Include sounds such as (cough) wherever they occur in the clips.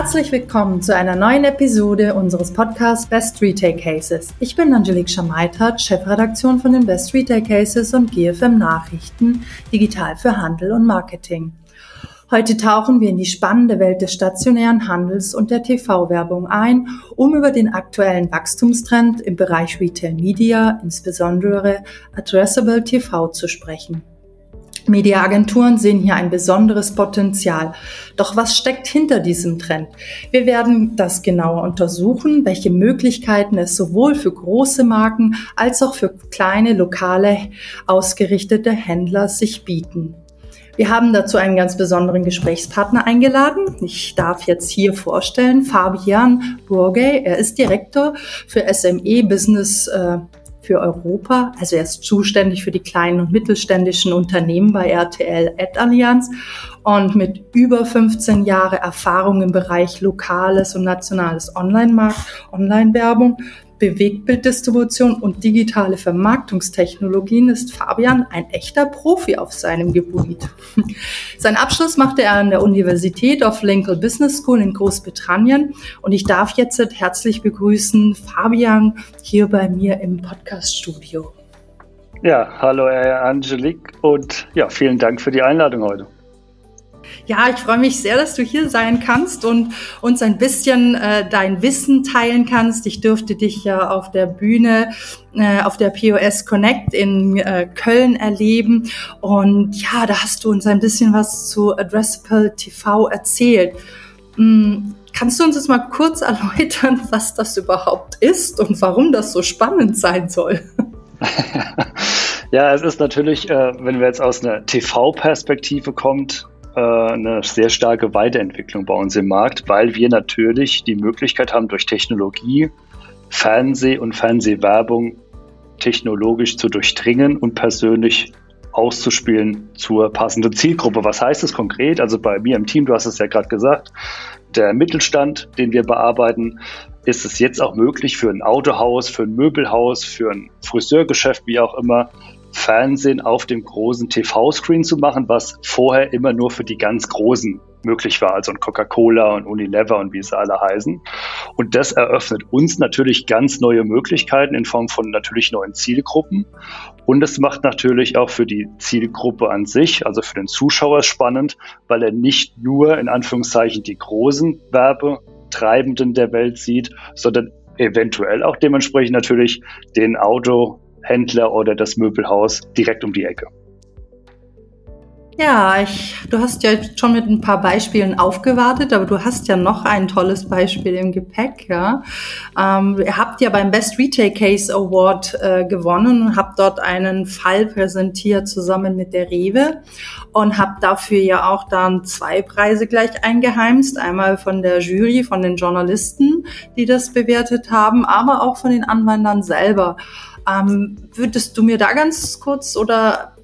Herzlich willkommen zu einer neuen Episode unseres Podcasts Best Retail Cases. Ich bin Angelique Schamaitert, Chefredaktion von den Best Retail Cases und GFM Nachrichten, digital für Handel und Marketing. Heute tauchen wir in die spannende Welt des stationären Handels und der TV-Werbung ein, um über den aktuellen Wachstumstrend im Bereich Retail Media, insbesondere Addressable TV, zu sprechen. Mediaagenturen sehen hier ein besonderes Potenzial. Doch was steckt hinter diesem Trend? Wir werden das genauer untersuchen, welche Möglichkeiten es sowohl für große Marken als auch für kleine, lokale, ausgerichtete Händler sich bieten. Wir haben dazu einen ganz besonderen Gesprächspartner eingeladen. Ich darf jetzt hier vorstellen Fabian Burgay. Er ist Direktor für SME Business äh, für Europa. Also er ist zuständig für die kleinen und mittelständischen Unternehmen bei RTL Ad Allianz und mit über 15 Jahre Erfahrung im Bereich lokales und nationales Online-Markt, Online-Werbung Bewegtbilddistribution und digitale Vermarktungstechnologien ist Fabian ein echter Profi auf seinem Gebiet. (laughs) Sein Abschluss machte er an der Universität of Lincoln Business School in Großbritannien und ich darf jetzt herzlich begrüßen Fabian hier bei mir im Podcast-Studio. Ja, hallo Angelique und ja, vielen Dank für die Einladung heute. Ja, ich freue mich sehr, dass du hier sein kannst und uns ein bisschen äh, dein Wissen teilen kannst. Ich dürfte dich ja auf der Bühne, äh, auf der POS Connect in äh, Köln erleben. Und ja, da hast du uns ein bisschen was zu Addressable TV erzählt. Hm, kannst du uns jetzt mal kurz (laughs) erläutern, was das überhaupt ist und warum das so spannend sein soll? (laughs) ja, es ist natürlich, äh, wenn wir jetzt aus einer TV-Perspektive kommt, eine sehr starke Weiterentwicklung bei uns im Markt, weil wir natürlich die Möglichkeit haben, durch Technologie Fernseh- und Fernsehwerbung technologisch zu durchdringen und persönlich auszuspielen zur passenden Zielgruppe. Was heißt das konkret? Also bei mir im Team, du hast es ja gerade gesagt, der Mittelstand, den wir bearbeiten, ist es jetzt auch möglich für ein Autohaus, für ein Möbelhaus, für ein Friseurgeschäft, wie auch immer, Fernsehen auf dem großen TV-Screen zu machen, was vorher immer nur für die ganz Großen möglich war, also Coca-Cola und Unilever und wie es alle heißen. Und das eröffnet uns natürlich ganz neue Möglichkeiten in Form von natürlich neuen Zielgruppen. Und es macht natürlich auch für die Zielgruppe an sich, also für den Zuschauer spannend, weil er nicht nur in Anführungszeichen die großen Werbetreibenden der Welt sieht, sondern eventuell auch dementsprechend natürlich den Auto, Händler oder das Möbelhaus direkt um die Ecke. Ja, ich, du hast ja schon mit ein paar Beispielen aufgewartet, aber du hast ja noch ein tolles Beispiel im Gepäck. Ja, ähm, ihr habt ja beim Best Retail Case Award äh, gewonnen und habt dort einen Fall präsentiert zusammen mit der Rewe und habt dafür ja auch dann zwei Preise gleich eingeheimst. Einmal von der Jury, von den Journalisten, die das bewertet haben, aber auch von den Anwendern selber. Ähm, würdest du mir da ganz kurz oder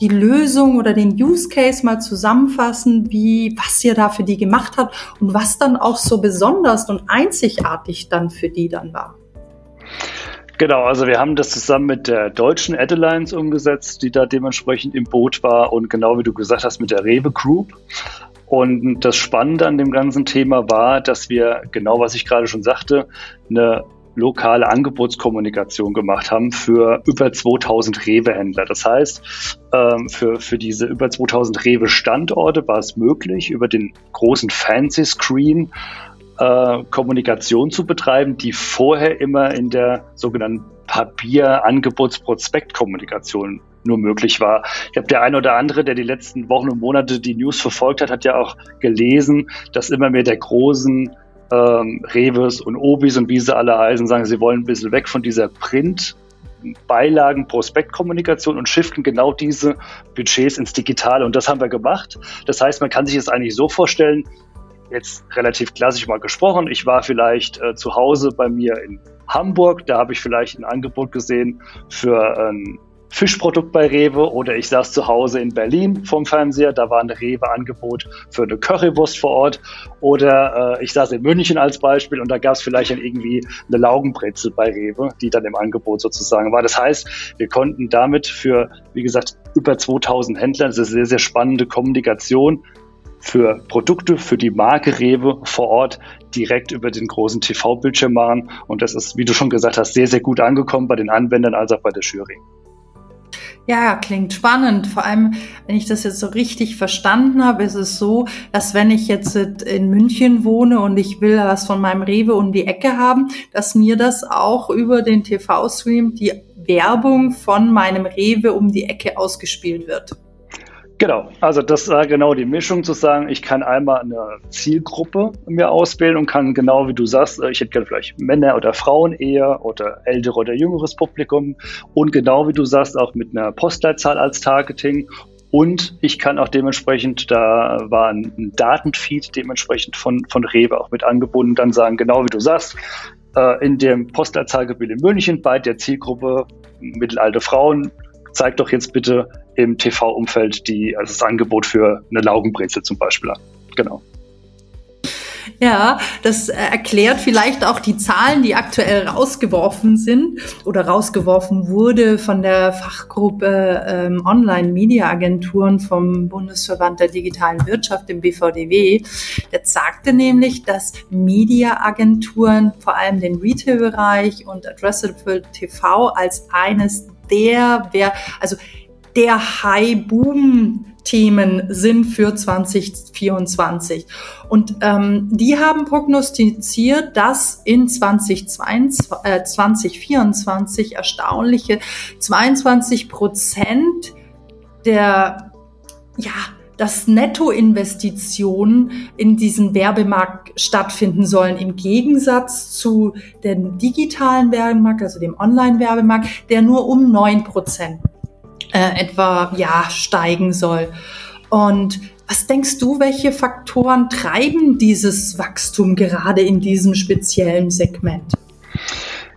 die Lösung oder den Use Case mal zusammenfassen, wie, was ihr da für die gemacht habt und was dann auch so besonders und einzigartig dann für die dann war? Genau, also wir haben das zusammen mit der deutschen Ad Alliance umgesetzt, die da dementsprechend im Boot war und genau wie du gesagt hast, mit der Rewe Group. Und das Spannende an dem ganzen Thema war, dass wir, genau was ich gerade schon sagte, eine lokale Angebotskommunikation gemacht haben für über 2000 Rewe-Händler. Das heißt, ähm, für, für diese über 2000 Rewe-Standorte war es möglich, über den großen Fancy-Screen äh, Kommunikation zu betreiben, die vorher immer in der sogenannten Papier-Angebotsprospektkommunikation nur möglich war. Ich glaube, der eine oder andere, der die letzten Wochen und Monate die News verfolgt hat, hat ja auch gelesen, dass immer mehr der großen ähm, Reves und Obis und wie sie alle heißen, sagen, sie wollen ein bisschen weg von dieser Print- Beilagen, Prospektkommunikation und shiften genau diese Budgets ins Digitale. Und das haben wir gemacht. Das heißt, man kann sich es eigentlich so vorstellen, jetzt relativ klassisch mal gesprochen, ich war vielleicht äh, zu Hause bei mir in Hamburg, da habe ich vielleicht ein Angebot gesehen für ein Fischprodukt bei Rewe oder ich saß zu Hause in Berlin vom Fernseher, da war ein Rewe-Angebot für eine Currywurst vor Ort oder äh, ich saß in München als Beispiel und da gab es vielleicht dann irgendwie eine Laugenbrezel bei Rewe, die dann im Angebot sozusagen war. Das heißt, wir konnten damit für, wie gesagt, über 2000 Händler, das ist eine sehr, sehr spannende Kommunikation, für Produkte, für die Marke Rewe vor Ort direkt über den großen TV-Bildschirm machen. Und das ist, wie du schon gesagt hast, sehr, sehr gut angekommen bei den Anwendern als auch bei der Jury. Ja, klingt spannend. Vor allem, wenn ich das jetzt so richtig verstanden habe, ist es so, dass wenn ich jetzt in München wohne und ich will was von meinem Rewe um die Ecke haben, dass mir das auch über den TV-Stream die Werbung von meinem Rewe um die Ecke ausgespielt wird. Genau, also das war genau die Mischung zu sagen, ich kann einmal eine Zielgruppe mir auswählen und kann genau wie du sagst, äh, ich hätte gerne vielleicht Männer oder Frauen eher oder ältere oder jüngeres Publikum und genau wie du sagst, auch mit einer Postleitzahl als Targeting. Und ich kann auch dementsprechend, da war ein Datenfeed dementsprechend von, von Rewe auch mit angebunden, dann sagen, genau wie du sagst, äh, in dem Postleitzahlgebiet in München bei der Zielgruppe mittelalte Frauen, zeig doch jetzt bitte im TV-Umfeld die, also das Angebot für eine Laugenbrezel zum Beispiel an. Genau. Ja, das erklärt vielleicht auch die Zahlen, die aktuell rausgeworfen sind oder rausgeworfen wurde von der Fachgruppe ähm, Online-Media-Agenturen vom Bundesverband der digitalen Wirtschaft, dem BVDW. Der sagte nämlich, dass Media-Agenturen vor allem den Retail-Bereich und Addressable TV als eines der, wer, also der High-Boom-Themen sind für 2024. Und ähm, die haben prognostiziert, dass in 2022, äh, 2024 erstaunliche 22 Prozent der, ja, dass Nettoinvestitionen in diesen Werbemarkt stattfinden sollen, im Gegensatz zu dem digitalen Werbemarkt, also dem Online-Werbemarkt, der nur um neun Prozent äh, etwa ja steigen soll. Und was denkst du, welche Faktoren treiben dieses Wachstum gerade in diesem speziellen Segment?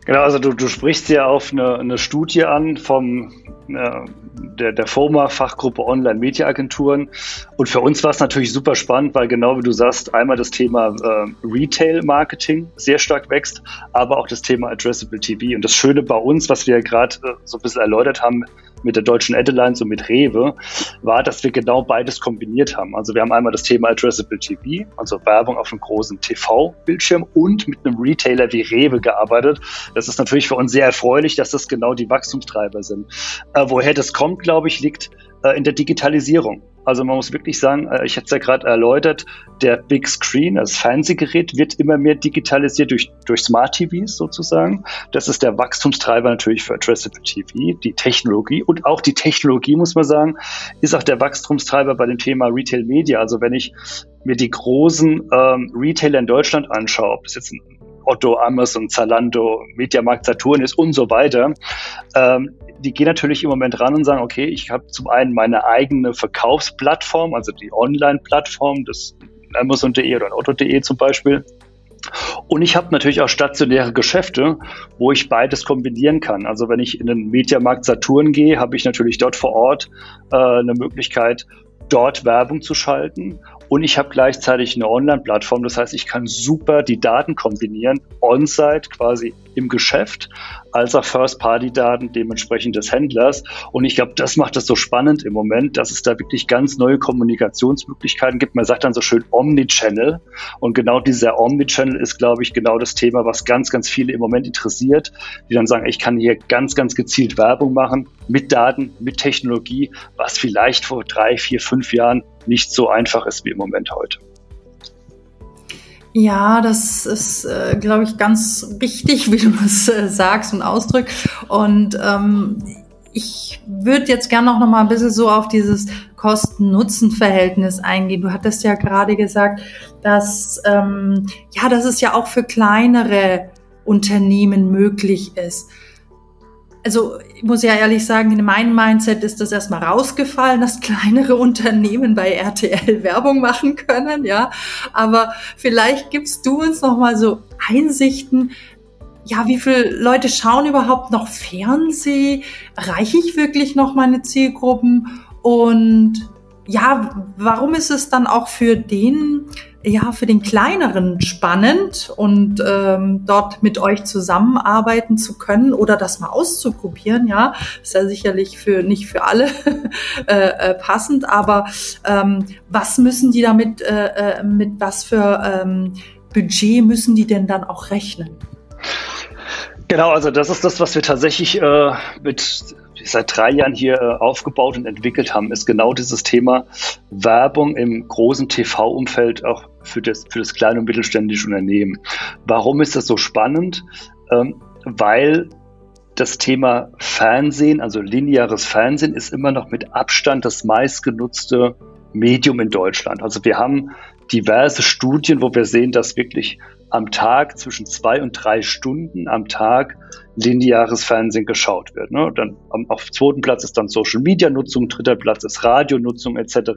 Genau, also du, du sprichst ja auf eine, eine Studie an vom der, der FOMA, Fachgruppe Online-Media-Agenturen. Und für uns war es natürlich super spannend, weil genau wie du sagst, einmal das Thema äh, Retail-Marketing sehr stark wächst, aber auch das Thema Addressable TV. Und das Schöne bei uns, was wir gerade äh, so ein bisschen erläutert haben, mit der deutschen Adelines und mit Rewe, war, dass wir genau beides kombiniert haben. Also wir haben einmal das Thema Addressable TV, also Werbung auf einem großen TV-Bildschirm und mit einem Retailer wie Rewe gearbeitet. Das ist natürlich für uns sehr erfreulich, dass das genau die Wachstumstreiber sind. Äh, woher das kommt, glaube ich, liegt äh, in der Digitalisierung. Also man muss wirklich sagen, äh, ich hatte es ja gerade erläutert, der Big Screen, das Fernsehgerät, wird immer mehr digitalisiert durch, durch Smart TVs sozusagen. Das ist der Wachstumstreiber natürlich für Addressable TV, die Technologie. Und auch die Technologie, muss man sagen, ist auch der Wachstumstreiber bei dem Thema Retail Media. Also wenn ich mir die großen ähm, Retailer in Deutschland anschaue, ob das jetzt ein Otto, Amazon, Zalando, Mediamarkt, Saturn ist und so weiter, ähm, die gehen natürlich im Moment ran und sagen, okay, ich habe zum einen meine eigene Verkaufsplattform, also die Online-Plattform des Amazon.de oder Otto.de zum Beispiel. Und ich habe natürlich auch stationäre Geschäfte, wo ich beides kombinieren kann. Also wenn ich in den Mediamarkt Saturn gehe, habe ich natürlich dort vor Ort äh, eine Möglichkeit, dort Werbung zu schalten und ich habe gleichzeitig eine Online-Plattform. Das heißt, ich kann super die Daten kombinieren, on-site quasi im Geschäft, als auch First-Party-Daten dementsprechend des Händlers. Und ich glaube, das macht es so spannend im Moment, dass es da wirklich ganz neue Kommunikationsmöglichkeiten gibt. Man sagt dann so schön Omnichannel. Und genau dieser Omnichannel ist, glaube ich, genau das Thema, was ganz, ganz viele im Moment interessiert, die dann sagen, ich kann hier ganz, ganz gezielt Werbung machen mit Daten, mit Technologie, was vielleicht vor drei, vier, fünf Jahren nicht so einfach ist wie im Moment heute. Ja, das ist, äh, glaube ich, ganz richtig, (laughs) wie du es äh, sagst und ausdrückst. Und ähm, ich würde jetzt gerne noch mal ein bisschen so auf dieses Kosten-Nutzen-Verhältnis eingehen. Du hattest ja gerade gesagt, dass ähm, ja, dass es ja auch für kleinere Unternehmen möglich ist also ich muss ja ehrlich sagen, in meinem Mindset ist das erstmal rausgefallen, dass kleinere Unternehmen bei RTL Werbung machen können, ja. Aber vielleicht gibst du uns noch mal so Einsichten, ja, wie viele Leute schauen überhaupt noch Fernseh? Erreiche ich wirklich noch meine Zielgruppen? Und ja, warum ist es dann auch für den ja für den kleineren spannend und ähm, dort mit euch zusammenarbeiten zu können oder das mal auszuprobieren. Ja, ist ja sicherlich für nicht für alle (laughs) äh, äh, passend, aber ähm, was müssen die damit äh, äh, mit was für ähm, Budget müssen die denn dann auch rechnen? Genau, also das ist das, was wir tatsächlich äh, mit seit drei Jahren hier aufgebaut und entwickelt haben, ist genau dieses Thema Werbung im großen TV-Umfeld auch für das, für das kleine und mittelständische Unternehmen. Warum ist das so spannend? Ähm, weil das Thema Fernsehen, also lineares Fernsehen, ist immer noch mit Abstand das meistgenutzte Medium in Deutschland. Also wir haben diverse Studien, wo wir sehen, dass wirklich am Tag zwischen zwei und drei Stunden am Tag lineares Fernsehen geschaut wird. Ne? Dann auf zweiten Platz ist dann Social Media Nutzung, dritter Platz ist Radionutzung etc.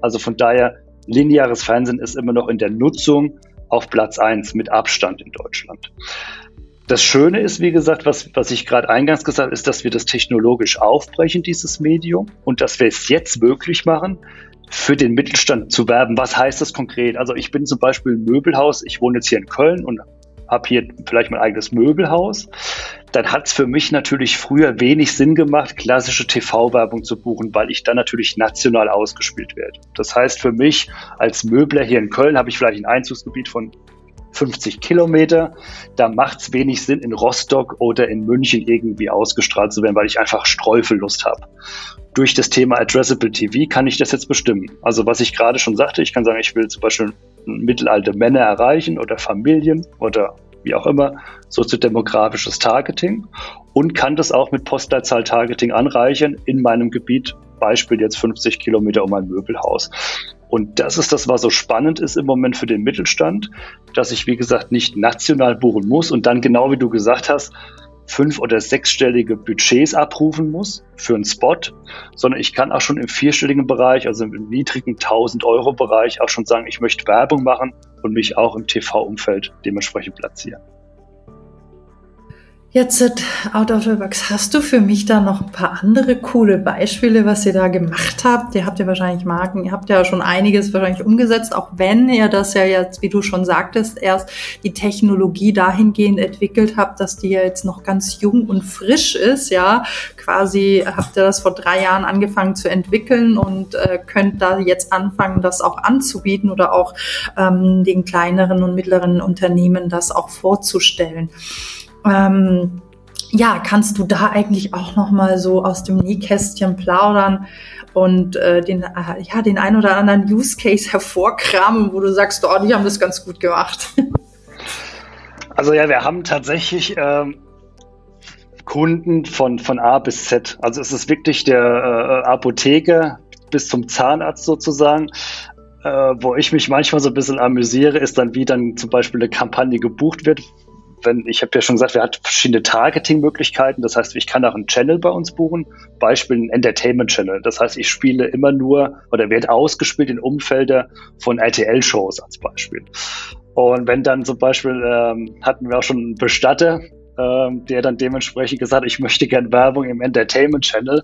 Also von daher lineares Fernsehen ist immer noch in der Nutzung auf Platz eins mit Abstand in Deutschland. Das Schöne ist, wie gesagt, was, was ich gerade eingangs gesagt habe, ist, dass wir das technologisch aufbrechen, dieses Medium, und dass wir es jetzt möglich machen, für den Mittelstand zu werben. Was heißt das konkret? Also ich bin zum Beispiel ein Möbelhaus, ich wohne jetzt hier in Köln und habe hier vielleicht mein eigenes Möbelhaus. Dann hat es für mich natürlich früher wenig Sinn gemacht, klassische TV-Werbung zu buchen, weil ich dann natürlich national ausgespielt werde. Das heißt, für mich als Möbler hier in Köln habe ich vielleicht ein Einzugsgebiet von 50 Kilometer. Da macht es wenig Sinn, in Rostock oder in München irgendwie ausgestrahlt zu werden, weil ich einfach Streufellust habe. Durch das Thema Addressable TV kann ich das jetzt bestimmen. Also was ich gerade schon sagte, ich kann sagen, ich will zum Beispiel mittelalte Männer erreichen oder Familien oder wie auch immer, soziodemografisches Targeting und kann das auch mit Postleitzahl-Targeting anreichern in meinem Gebiet, Beispiel jetzt 50 Kilometer um ein Möbelhaus. Und das ist das, was so spannend ist im Moment für den Mittelstand, dass ich, wie gesagt, nicht national buchen muss und dann genau wie du gesagt hast, fünf- oder sechsstellige Budgets abrufen muss für einen Spot, sondern ich kann auch schon im vierstelligen Bereich, also im niedrigen 1000 Euro Bereich auch schon sagen, ich möchte Werbung machen und mich auch im TV-Umfeld dementsprechend platzieren. Jetzt, out of the box, hast du für mich da noch ein paar andere coole Beispiele, was ihr da gemacht habt? Ihr habt ja wahrscheinlich Marken, ihr habt ja schon einiges wahrscheinlich umgesetzt, auch wenn ihr das ja jetzt, wie du schon sagtest, erst die Technologie dahingehend entwickelt habt, dass die ja jetzt noch ganz jung und frisch ist, ja. Quasi habt ihr das vor drei Jahren angefangen zu entwickeln und äh, könnt da jetzt anfangen, das auch anzubieten oder auch ähm, den kleineren und mittleren Unternehmen das auch vorzustellen. Ähm, ja, kannst du da eigentlich auch noch mal so aus dem Nähkästchen plaudern und äh, den, äh, ja, den ein oder anderen Use Case hervorkramen, wo du sagst, oh, die haben das ganz gut gemacht. (laughs) Also ja, wir haben tatsächlich ähm, Kunden von, von A bis Z. Also es ist wirklich der äh, Apotheker bis zum Zahnarzt sozusagen. Äh, wo ich mich manchmal so ein bisschen amüsiere, ist dann, wie dann zum Beispiel eine Kampagne gebucht wird, wenn, ich habe ja schon gesagt, wir haben verschiedene Targeting-Möglichkeiten. Das heißt, ich kann auch einen Channel bei uns buchen, Beispiel ein Entertainment-Channel. Das heißt, ich spiele immer nur oder werde ausgespielt in Umfelder von RTL-Shows als Beispiel. Und wenn dann zum Beispiel ähm, hatten wir auch schon einen Bestatter, ähm, der dann dementsprechend gesagt, ich möchte gern Werbung im Entertainment Channel.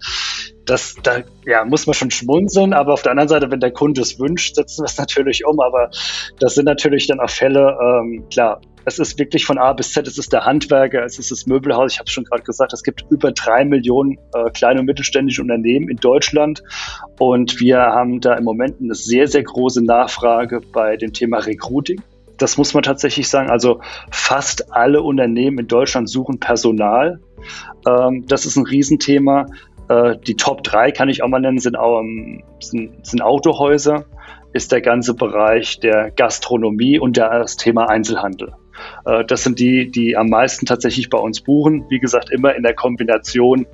Das, da ja, muss man schon schmunzeln, aber auf der anderen Seite, wenn der Kunde es wünscht, setzen wir es (laughs) natürlich um. Aber das sind natürlich dann auch Fälle, ähm, klar, es ist wirklich von A bis Z, es ist der Handwerker, es ist das Möbelhaus. Ich habe es schon gerade gesagt, es gibt über drei Millionen äh, kleine und mittelständische Unternehmen in Deutschland. Und wir haben da im Moment eine sehr, sehr große Nachfrage bei dem Thema Recruiting. Das muss man tatsächlich sagen. Also fast alle Unternehmen in Deutschland suchen Personal. Ähm, das ist ein Riesenthema. Äh, die Top 3 kann ich auch mal nennen, sind, ähm, sind, sind Autohäuser, ist der ganze Bereich der Gastronomie und das Thema Einzelhandel. Äh, das sind die, die am meisten tatsächlich bei uns buchen. Wie gesagt, immer in der Kombination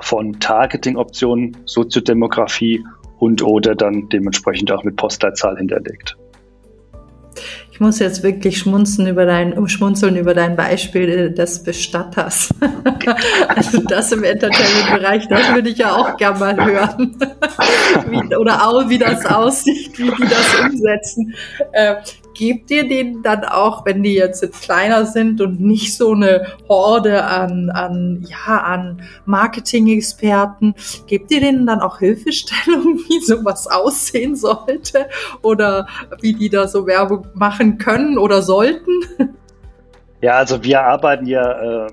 von Targeting-Optionen, Soziodemografie und oder dann dementsprechend auch mit Postleitzahl hinterlegt. Ich muss jetzt wirklich schmunzeln über dein, schmunzeln über dein Beispiel des Bestatters. (laughs) also das im Entertainment-Bereich, das würde ich ja auch gerne mal hören. (laughs) wie, oder auch, wie das aussieht, wie die das umsetzen. Äh, gebt ihr denen dann auch, wenn die jetzt, jetzt kleiner sind und nicht so eine Horde an, an, ja, an Marketing-Experten, gebt ihr denen dann auch Hilfestellung, (laughs) wie sowas aussehen sollte oder wie die da so Werbung machen können oder sollten? Ja, also wir arbeiten ja äh,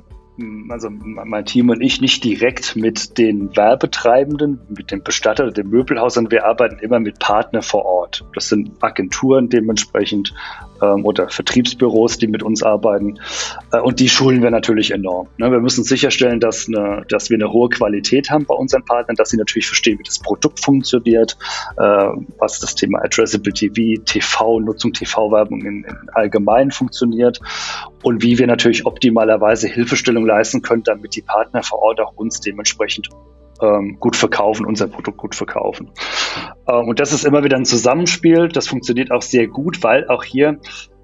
also mein Team und ich, nicht direkt mit den Werbetreibenden, mit dem Bestatter, dem Möbelhaus, sondern wir arbeiten immer mit Partnern vor Ort. Das sind Agenturen dementsprechend ähm, oder Vertriebsbüros, die mit uns arbeiten. Äh, und die schulen wir natürlich enorm. Ne? Wir müssen sicherstellen, dass, eine, dass wir eine hohe Qualität haben bei unseren Partnern, dass sie natürlich verstehen, wie das Produkt funktioniert, äh, was das Thema Addressable TV, TV, Nutzung TV-Werbung in, in allgemein funktioniert und wie wir natürlich optimalerweise Hilfestellung leisten können, damit die Partner vor Ort auch uns dementsprechend ähm, gut verkaufen, unser Produkt gut verkaufen. Ähm, und das ist immer wieder ein Zusammenspiel. Das funktioniert auch sehr gut, weil auch hier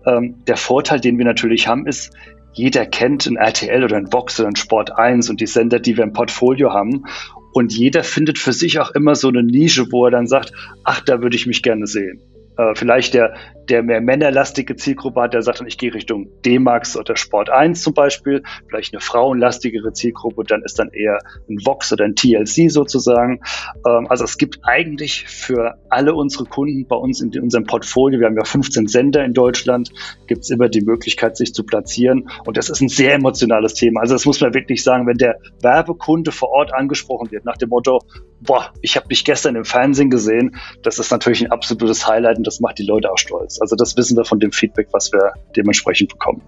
ähm, der Vorteil, den wir natürlich haben, ist, jeder kennt ein RTL oder ein Vox oder ein Sport 1 und die Sender, die wir im Portfolio haben. Und jeder findet für sich auch immer so eine Nische, wo er dann sagt, ach, da würde ich mich gerne sehen äh, vielleicht der, der mehr männerlastige Zielgruppe hat, der sagt dann, ich gehe Richtung D-Max oder Sport 1 zum Beispiel, vielleicht eine frauenlastigere Zielgruppe, dann ist dann eher ein Vox oder ein TLC sozusagen. Ähm, also es gibt eigentlich für alle unsere Kunden bei uns in, unserem Portfolio, wir haben ja 15 Sender in Deutschland, gibt es immer die Möglichkeit, sich zu platzieren und das ist ein sehr emotionales Thema. Also das muss man wirklich sagen, wenn der Werbekunde vor Ort angesprochen wird nach dem Motto, boah, ich habe dich gestern im Fernsehen gesehen, das ist natürlich ein absolutes Highlight und das macht die Leute auch stolz. Also das wissen wir von dem Feedback, was wir dementsprechend bekommen.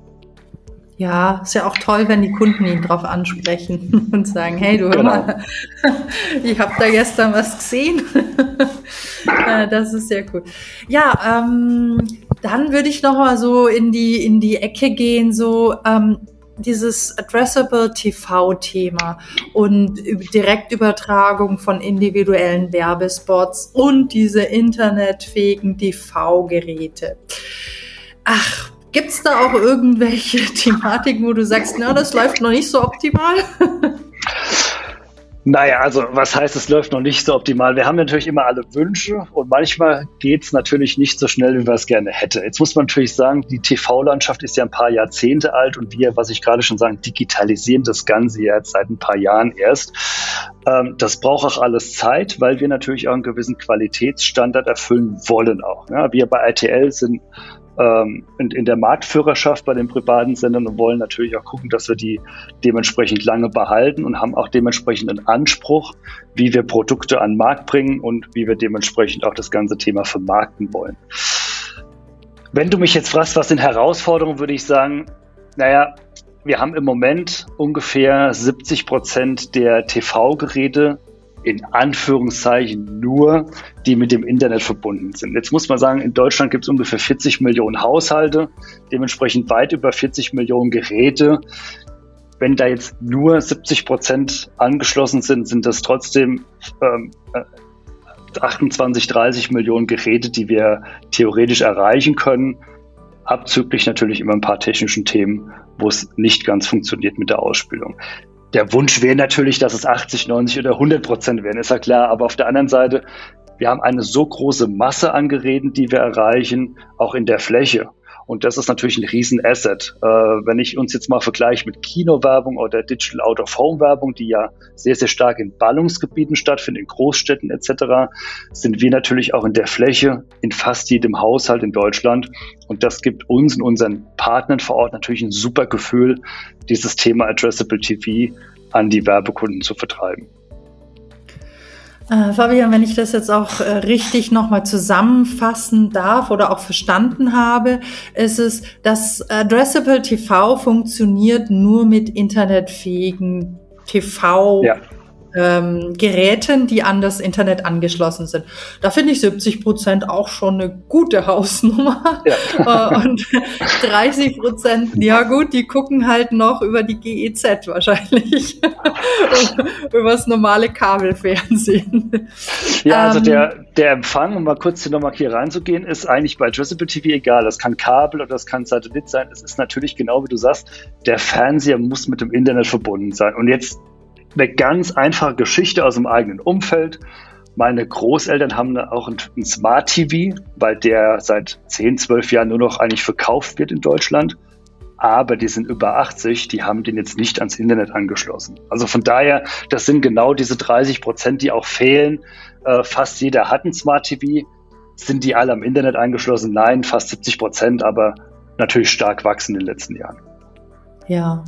Ja, ist ja auch toll, wenn die Kunden ihn drauf ansprechen (laughs) und sagen, hey, du genau. mal, (laughs) ich habe da gestern was gesehen. (laughs) das ist sehr cool. Ja, ähm, dann würde ich noch mal so in die in die Ecke gehen, so ähm, dieses Addressable TV-Thema und Direktübertragung von individuellen Werbespots und diese internetfähigen TV-Geräte. Ach, gibt's da auch irgendwelche (laughs) Thematiken, wo du sagst, na, das läuft noch nicht so optimal? (laughs) Naja, also was heißt, es läuft noch nicht so optimal? Wir haben natürlich immer alle Wünsche und manchmal geht es natürlich nicht so schnell, wie wir es gerne hätte. Jetzt muss man natürlich sagen, die TV-Landschaft ist ja ein paar Jahrzehnte alt und wir, was ich gerade schon sagen, digitalisieren das Ganze jetzt seit ein paar Jahren erst. Ähm, das braucht auch alles Zeit, weil wir natürlich auch einen gewissen Qualitätsstandard erfüllen wollen auch. Ja, wir bei RTL sind ähm, in, in der Marktführerschaft bei den privaten Sendern und wollen natürlich auch gucken, dass wir die dementsprechend lange behalten und haben auch dementsprechend einen Anspruch, wie wir Produkte an den Markt bringen und wie wir dementsprechend auch das ganze Thema vermarkten wollen. Wenn du mich jetzt fragst, was sind Herausforderungen, würde ich sagen, naja, wir haben im Moment ungefähr 70 Prozent der TV-Geräte in Anführungszeichen nur, die mit dem Internet verbunden sind. Jetzt muss man sagen, in Deutschland gibt es ungefähr 40 Millionen Haushalte, dementsprechend weit über 40 Millionen Geräte. Wenn da jetzt nur 70 Prozent angeschlossen sind, sind das trotzdem ähm, 28, äh, 30 Millionen Geräte, die wir theoretisch erreichen können. Abzüglich natürlich immer ein paar technischen Themen, wo es nicht ganz funktioniert mit der Ausspielung der Wunsch wäre natürlich, dass es 80, 90 oder 100 Prozent wären, ist ja klar. Aber auf der anderen Seite, wir haben eine so große Masse an Geräten, die wir erreichen, auch in der Fläche. Und das ist natürlich ein Riesenasset. Äh, wenn ich uns jetzt mal vergleiche mit Kinowerbung oder Digital Out of Home Werbung, die ja sehr, sehr stark in Ballungsgebieten stattfinden, in Großstädten etc., sind wir natürlich auch in der Fläche in fast jedem Haushalt in Deutschland. Und das gibt uns und unseren Partnern vor Ort natürlich ein super Gefühl, dieses Thema Addressable TV an die Werbekunden zu vertreiben. Äh, Fabian, wenn ich das jetzt auch äh, richtig nochmal zusammenfassen darf oder auch verstanden habe, ist es, dass Addressable TV funktioniert nur mit internetfähigen TV. Ja ähm, Geräten, die an das Internet angeschlossen sind. Da finde ich 70 Prozent auch schon eine gute (laughs) Hausnummer. Ja. Äh, und (laughs) 30 Prozent, ja gut, die gucken halt noch über die GEZ wahrscheinlich. (laughs) über das normale Kabelfernsehen. Ja, also ähm, der, der Empfang, um mal kurz hier nochmal hier reinzugehen, ist eigentlich bei Addressable TV egal. Das kann Kabel oder das kann Satellit sein. Es ist natürlich genau wie du sagst, der Fernseher muss mit dem Internet verbunden sein. Und jetzt eine ganz einfache Geschichte aus dem eigenen Umfeld. Meine Großeltern haben auch ein Smart TV, weil der seit 10, 12 Jahren nur noch eigentlich verkauft wird in Deutschland. Aber die sind über 80, die haben den jetzt nicht ans Internet angeschlossen. Also von daher, das sind genau diese 30 Prozent, die auch fehlen. Äh, fast jeder hat ein Smart TV. Sind die alle am Internet angeschlossen? Nein, fast 70 Prozent, aber natürlich stark wachsen in den letzten Jahren. Ja,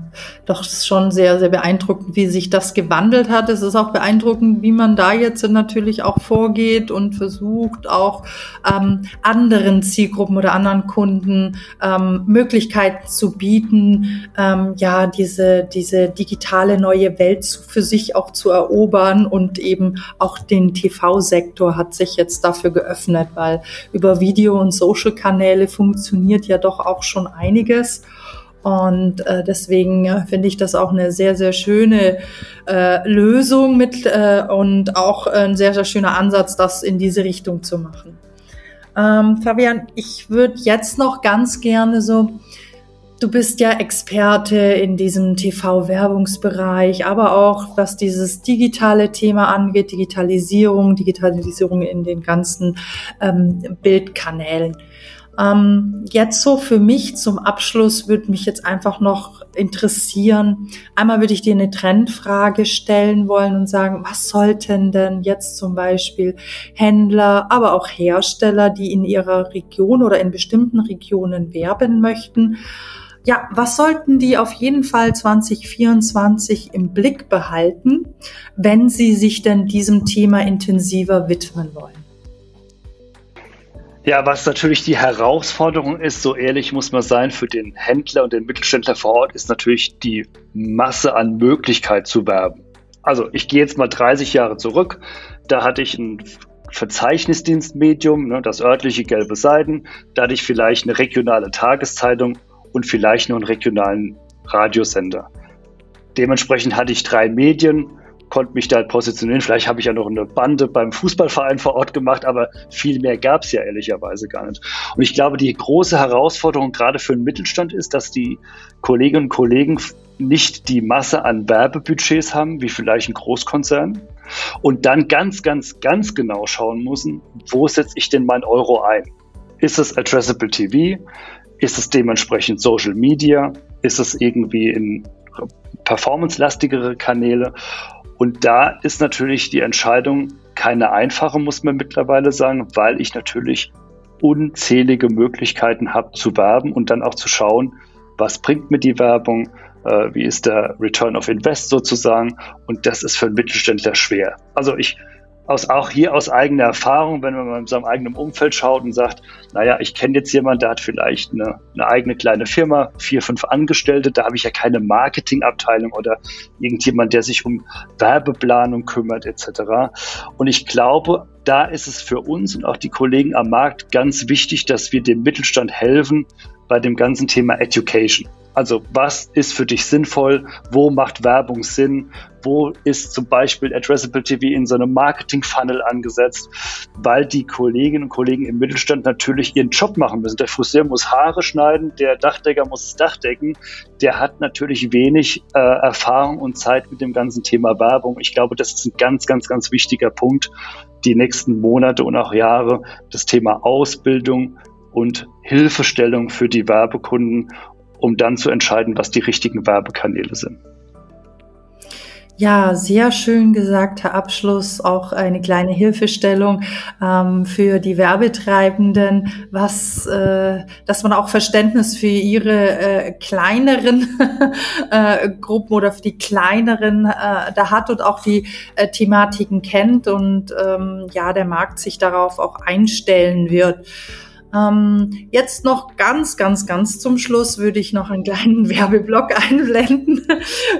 doch ist schon sehr, sehr beeindruckend, wie sich das gewandelt hat. Es ist auch beeindruckend, wie man da jetzt natürlich auch vorgeht und versucht, auch ähm, anderen Zielgruppen oder anderen Kunden ähm, Möglichkeiten zu bieten, ähm, ja, diese, diese digitale neue Welt für sich auch zu erobern und eben auch den TV-Sektor hat sich jetzt dafür geöffnet, weil über Video- und Social-Kanäle funktioniert ja doch auch schon einiges. Und äh, deswegen ja, finde ich das auch eine sehr, sehr schöne äh, Lösung mit äh, und auch ein sehr, sehr schöner Ansatz, das in diese Richtung zu machen. Ähm, Fabian, ich würde jetzt noch ganz gerne so, du bist ja Experte in diesem TV-Werbungsbereich, aber auch was dieses digitale Thema angeht, Digitalisierung, Digitalisierung in den ganzen ähm, Bildkanälen. Ähm, jetzt so für mich zum Abschluss würde mich jetzt einfach noch interessieren. Einmal würde ich dir eine Trendfrage stellen wollen und sagen, was sollten denn jetzt zum Beispiel Händler, aber auch Hersteller, die in ihrer Region oder in bestimmten Regionen werben möchten, ja, was sollten die auf jeden Fall 2024 im Blick behalten, wenn sie sich denn diesem Thema intensiver widmen wollen? Ja, was natürlich die Herausforderung ist, so ehrlich muss man sein, für den Händler und den Mittelständler vor Ort, ist natürlich die Masse an Möglichkeit zu werben. Also ich gehe jetzt mal 30 Jahre zurück. Da hatte ich ein Verzeichnisdienstmedium, ne, das örtliche gelbe Seiten. Da hatte ich vielleicht eine regionale Tageszeitung und vielleicht nur einen regionalen Radiosender. Dementsprechend hatte ich drei Medien konnte mich da positionieren. Vielleicht habe ich ja noch eine Bande beim Fußballverein vor Ort gemacht, aber viel mehr gab es ja ehrlicherweise gar nicht. Und ich glaube, die große Herausforderung gerade für den Mittelstand ist, dass die Kolleginnen und Kollegen nicht die Masse an Werbebudgets haben, wie vielleicht ein Großkonzern. Und dann ganz, ganz, ganz genau schauen müssen, wo setze ich denn mein Euro ein? Ist es Addressable TV? Ist es dementsprechend Social Media? Ist es irgendwie in performance-lastigere Kanäle? Und da ist natürlich die Entscheidung keine einfache, muss man mittlerweile sagen, weil ich natürlich unzählige Möglichkeiten habe zu werben und dann auch zu schauen, was bringt mir die Werbung, äh, wie ist der Return of Invest sozusagen. Und das ist für einen Mittelständler schwer. Also ich aus, auch hier aus eigener Erfahrung, wenn man in seinem eigenen Umfeld schaut und sagt, naja, ich kenne jetzt jemanden, der hat vielleicht eine, eine eigene kleine Firma, vier, fünf Angestellte, da habe ich ja keine Marketingabteilung oder irgendjemand, der sich um Werbeplanung kümmert etc. Und ich glaube, da ist es für uns und auch die Kollegen am Markt ganz wichtig, dass wir dem Mittelstand helfen bei dem ganzen Thema Education. Also was ist für dich sinnvoll? Wo macht Werbung Sinn? Wo ist zum Beispiel Addressable TV in so einem Marketing-Funnel angesetzt? Weil die Kolleginnen und Kollegen im Mittelstand natürlich ihren Job machen müssen. Der Friseur muss Haare schneiden, der Dachdecker muss das Dach decken. Der hat natürlich wenig äh, Erfahrung und Zeit mit dem ganzen Thema Werbung. Ich glaube, das ist ein ganz, ganz, ganz wichtiger Punkt, die nächsten Monate und auch Jahre das Thema Ausbildung und Hilfestellung für die Werbekunden um dann zu entscheiden, was die richtigen Werbekanäle sind. Ja, sehr schön gesagter Abschluss, auch eine kleine Hilfestellung ähm, für die Werbetreibenden, was, äh, dass man auch Verständnis für ihre äh, kleineren (laughs) äh, Gruppen oder für die kleineren äh, da hat und auch die äh, Thematiken kennt und ähm, ja, der Markt sich darauf auch einstellen wird. Ähm, jetzt noch ganz, ganz, ganz zum Schluss würde ich noch einen kleinen (laughs) Werbeblock einblenden.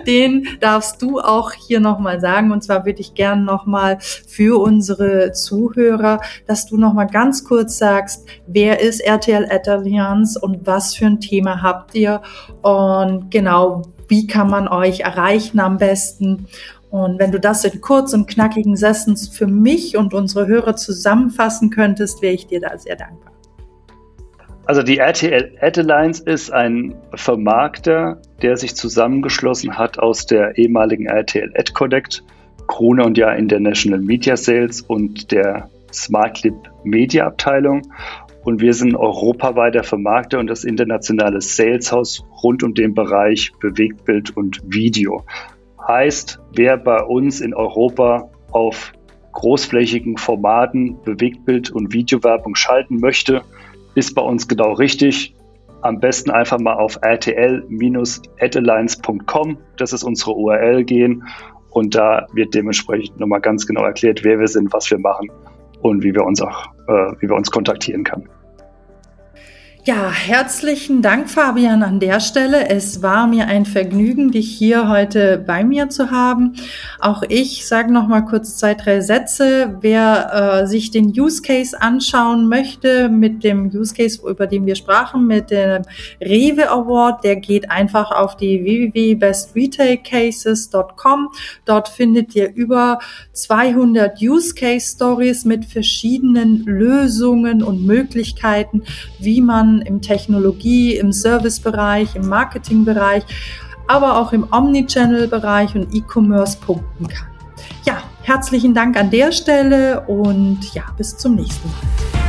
Den darfst du auch hier nochmal sagen. Und zwar würde ich gerne nochmal für unsere Zuhörer, dass du nochmal ganz kurz sagst, wer ist RTL Allianz und was für ein Thema habt ihr? Und genau, wie kann man euch erreichen am besten? Und wenn du das in kurz und knackigen Sessions für mich und unsere Hörer zusammenfassen könntest, wäre ich dir da sehr dankbar. Also die RTL Ad Alliance ist ein Vermarkter, der sich zusammengeschlossen hat aus der ehemaligen RTL Ad Connect Krone und Jahr International Media Sales und der SmartLib Media Abteilung. Und wir sind europaweiter Vermarkter und das internationale Saleshaus rund um den Bereich Bewegtbild und Video. Heißt, wer bei uns in Europa auf großflächigen Formaten Bewegtbild und Videowerbung schalten möchte, ist bei uns genau richtig. Am besten einfach mal auf rtl-adalines.com, das ist unsere URL gehen und da wird dementsprechend nochmal ganz genau erklärt, wer wir sind, was wir machen und wie wir uns auch, äh, wie wir uns kontaktieren können. Ja, herzlichen Dank, Fabian, an der Stelle. Es war mir ein Vergnügen, dich hier heute bei mir zu haben. Auch ich sage noch mal kurz zwei, drei Sätze. Wer äh, sich den Use Case anschauen möchte mit dem Use Case, über den wir sprachen, mit dem Rewe Award, der geht einfach auf die www.bestretailcases.com. Dort findet ihr über 200 Use Case Stories mit verschiedenen Lösungen und Möglichkeiten, wie man im Technologie, im Servicebereich, im Marketingbereich, aber auch im Omnichannel-Bereich und E-Commerce punkten kann. Ja, herzlichen Dank an der Stelle und ja, bis zum nächsten Mal.